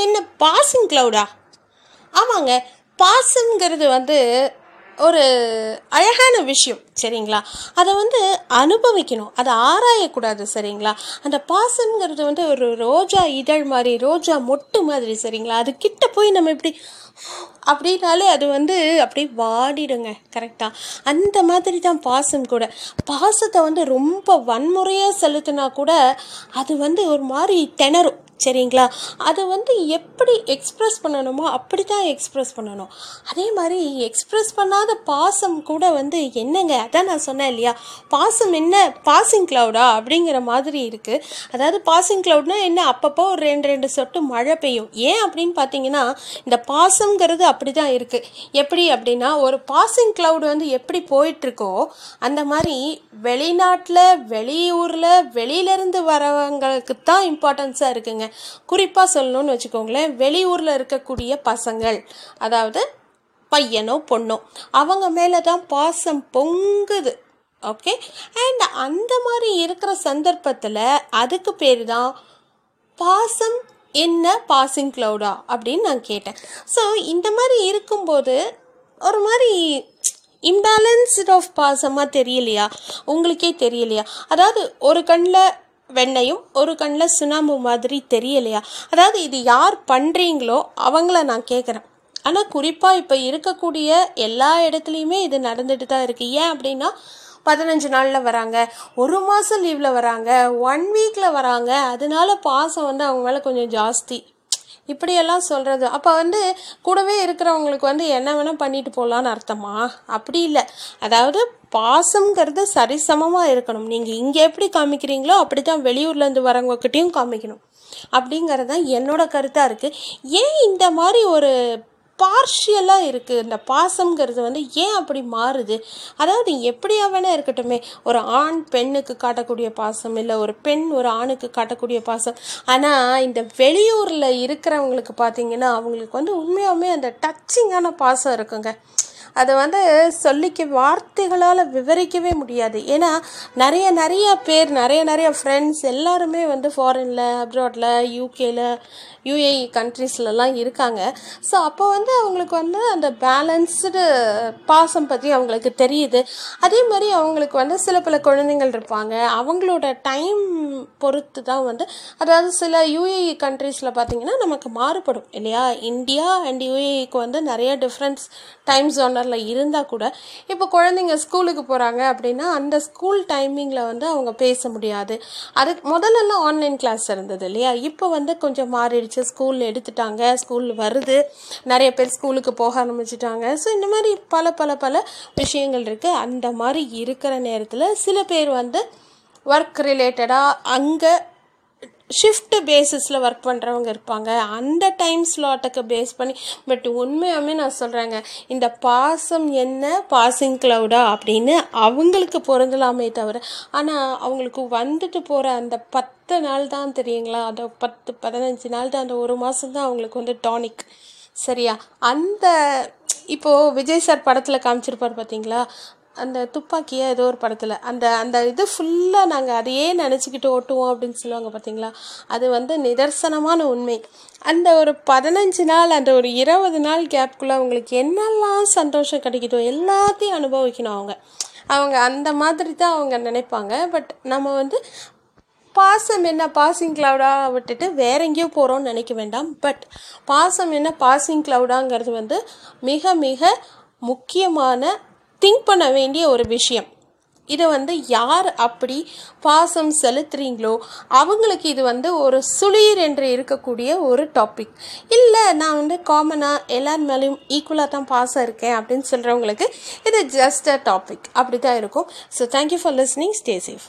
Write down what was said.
என்ன பாசிங் க்ளவுடா. ஆமாங்க பாசம்ங்கிறது வந்து ஒரு அழகான விஷயம் சரிங்களா? அதை வந்து அனுபவிக்கணும் அதை ஆராயக்கூடாது சரிங்களா? அந்த பாசங்கிறது வந்து ஒரு ரோஜா இதழ் மாதிரி ரோஜா மொட்டு மாதிரி சரிங்களா? அது கிட்ட போய் நம்ம இப்படி அப்படின்னாலே அது வந்து அப்படியே வாடிடுங்க கரெக்டாக அந்த மாதிரி தான் பாசம் கூட. பாசத்தை வந்து ரொம்ப வன்முறையாக செலுத்தினா கூட அது வந்து ஒரு மாதிரி திணறும். சரிங்களா? அதை வந்து எப்படி எக்ஸ்ப்ரெஸ் பண்ணணுமோ அப்படி தான் எக்ஸ்ப்ரெஸ் பண்ணணும். அதே மாதிரி எக்ஸ்ப்ரெஸ் பண்ணாத பாசம் கூட வந்து என்னங்க? அதான் நான் சொன்னேன் இல்லையா? பாசம் என்ன? பாசிங் க்ளவுடா அப்படிங்கிற மாதிரி இருக்குது அதாவது பாசிங் க்ளவுட்னா என்ன? அப்பப்போ ஒரு ரெண்டு ரெண்டு சொட்டு மழை பெய்யும். ஏன் அப்படின்னு பார்த்தீங்கன்னா இந்த பாசம்ங்கிறது அப்படி தான் இருக்குது எப்படி அப்படின்னா ஒரு பாசிங் க்ளவுடு வந்து எப்படி போயிட்டுருக்கோ அந்த மாதிரி வெளிநாட்டில் வெளியூரில் வெளியிலேருந்து வரவங்களுக்கு தான் இம்பார்ட்டன்ஸாக இருக்குங்க. குறிப்பாக சொல்லணும்னு வச்சுக்கோங்களேன் வெளியூரில் இருக்கக்கூடிய பசங்கள் அதாவது பையனோ பொண்ணோ அவங்க மேலே தான் பாசம் பொங்குது. ஓகே அண்ட் அந்த மாதிரி இருக்கிற சந்தர்ப்பத்தில் அதுக்கு பேர் தான் பாசம் என்ன பாசிங் க்ளவுடா அப்படின்னு நான் கேட்டேன். ஸோ இந்த மாதிரி இருக்கும்போது ஒரு மாதிரி இம்பேலன்ஸ்ட் ஆஃப் பாசமாக தெரியலையா? உங்களுக்கே தெரியலையா? அதாவது ஒரு கண்ணில் வெண்ணையும் ஒரு கண்ணில் சுனாமு மாதிரி தெரியலையா? அதாவது இது யார் பண்ணுறீங்களோ அவங்கள நான் கேட்குறேன் ஆனால் குறிப்பாக இப்போ இருக்கக்கூடிய எல்லா இடத்துலையுமே இது நடந்துட்டு தான் இருக்குது ஏன் அப்படின்னா பதினஞ்சு நாளில் வராங்க ஒரு மாதம் லீவில் வராங்க ஒன் வீக்கில் வராங்க அதனால பாசம் வந்து அவங்க மேலே கொஞ்சம் ஜாஸ்தி. இப்படியெல்லாம் சொல்கிறது அப்போ வந்து கூடவே இருக்கிறவங்களுக்கு வந்து என்ன வேணால் பண்ணிட்டு போகலான்னு அர்த்தமா? அப்படி இல்லை. அதாவது பாசம்ங்கிறது சரிசமமாக இருக்கணும். நீங்கள் இங்கே எப்படி காமிக்கிறீங்களோ அப்படி தான் வெளியூர்லேருந்து வரவங்கக்கிட்டேயும் காமிக்கணும். அப்படிங்கிறது தான் என்னோட கருத்தாக இருக்குது ஏன் இந்த மாதிரி ஒரு பார்ஷியலாக இருக்குது இந்த பாசம்ங்கிறது வந்து ஏன் அப்படி மாறுது? அதாவது எப்படியா வேணா இருக்கட்டுமே. ஒரு ஆண் பெண்ணுக்கு காட்டக்கூடிய பாசம் இல்லை ஒரு பெண் ஒரு ஆணுக்கு காட்டக்கூடிய பாசம். ஆனால் இந்த வெளியூரில் இருக்கிறவங்களுக்கு பார்த்தீங்கன்னா அவங்களுக்கு வந்து உண்மையாகவே அந்த டச்சிங்கான பாசம் இருக்குங்க. அதை வந்து சொல்லிக்க வார்த்தைகளால் விவரிக்கவே முடியாது. ஏன்னா நிறைய நிறைய பேர் நிறைய நிறைய ஃப்ரெண்ட்ஸ் எல்லாருமே வந்து ஃபாரினில் அப்ராடில் யூகேல யூஏஇ கண்ட்ரீஸ்லலாம் இருக்காங்க. ஸோ அப்போ வந்து அவங்களுக்கு வந்து அந்த பேலன்ஸ்டு பாசம் பற்றி அவங்களுக்கு தெரியுது. அதே மாதிரி அவங்களுக்கு வந்து சில பல குழந்தைங்கள் இருப்பாங்க. அவங்களோட டைம் பொறுத்து தான் வந்து அதாவது சில யூஏஇ கண்ட்ரீஸில் பார்த்தீங்கன்னா நமக்கு மாறுபடும் இல்லையா? இந்தியா அண்ட் யூஏஇக்கு வந்து நிறைய டிஃப்ரென்ஸ் டைம் கலரில் இருந்தால் கூட இப்போ குழந்தைங்க ஸ்கூலுக்கு போகிறாங்க அப்படின்னா அந்த ஸ்கூல் டைமிங்கில் வந்து அவங்க பேச முடியாது. அதுக்கு முதல்லலாம் ஆன்லைன் கிளாஸ் இருந்தது இல்லையா? இப்போ வந்து கொஞ்சம் மாறிடுச்சு. ஸ்கூல் எடுத்துட்டாங்க ஸ்கூல் வருது. நிறைய பேர் ஸ்கூலுக்கு போக ஆரம்பிச்சிட்டாங்க. ஸோ இந்த மாதிரி பல பல பல விஷயங்கள் இருக்குது அந்த மாதிரி இருக்கிற நேரத்தில் சில பேர் வந்து ஒர்க் ரிலேட்டடாக அங்கே ஷிஃப்ட் பேசிஸில் ஒர்க் பண்ணுறவங்க இருப்பாங்க. அந்த டைம் ஸ்லாட்டுக்கு பேஸ் பண்ணி பட் உண்மையாகவே நான் சொல்கிறேங்க இந்த பாசம் என்ன? பாசிங் க்ளவுடா அப்படின்னு அவங்களுக்கு பொருந்தலாமே தவிர ஆனால் அவங்களுக்கு வந்துட்டு போகிற அந்த பத்து நாள் தான் தெரியுங்களா? அந்த பத்து பதினஞ்சு நாள் தான் அந்த ஒரு மாதம் தான் அவங்களுக்கு வந்து டானிக் சரியா? அந்த இப்போது விஜய் சார் படத்தில் காமிச்சிருப்பார் பார்த்தீங்களா அந்த துப்பாக்கியை ஏதோ ஒரு படத்தில் அந்த அந்த இது ஃபுல்லாக நாங்கள் அதையே நினச்சிக்கிட்டு ஓட்டுவோம் அப்படின்னு சொல்லுவாங்க பார்த்தீங்களா அது வந்து நிதர்சனமான உண்மை. அந்த ஒரு பதினஞ்சு நாள் அந்த ஒரு இருபது நாள் கேப்குள்ளே அவங்களுக்கு என்னெல்லாம் சந்தோஷம் கிடைக்குதோ எல்லாத்தையும் அனுபவிக்கணும் அவங்க. அவங்க அந்த மாதிரி தான் அவங்க நினைப்பாங்க. பட் நம்ம வந்து பாசம் என்ன பாசிங் க்ளவுடாக விட்டுட்டு வேற எங்கேயோ போகிறோம்னு நினைக்க வேண்டாம். பட் பாசம் என்ன பாசிங் க்ளவுடாங்கிறது வந்து மிக மிக முக்கியமான திங்க் பண்ண வேண்டிய ஒரு விஷயம். இதை வந்து யார் அப்படி பாசம் செலுத்துறீங்களோ அவங்களுக்கு இது வந்து ஒரு சுளீர் என்று இருக்கக்கூடிய ஒரு டாபிக் இல்லை நான் வந்து காமனாக எல்லார் மேலேயும் ஈக்குவலாக தான் பாசம் இருக்கேன் அப்படின்னு சொல்கிறவங்களுக்கு இது ஜஸ்ட் அ டாபிக் அப்படி தான் இருக்கும் so thank you for listening stay safe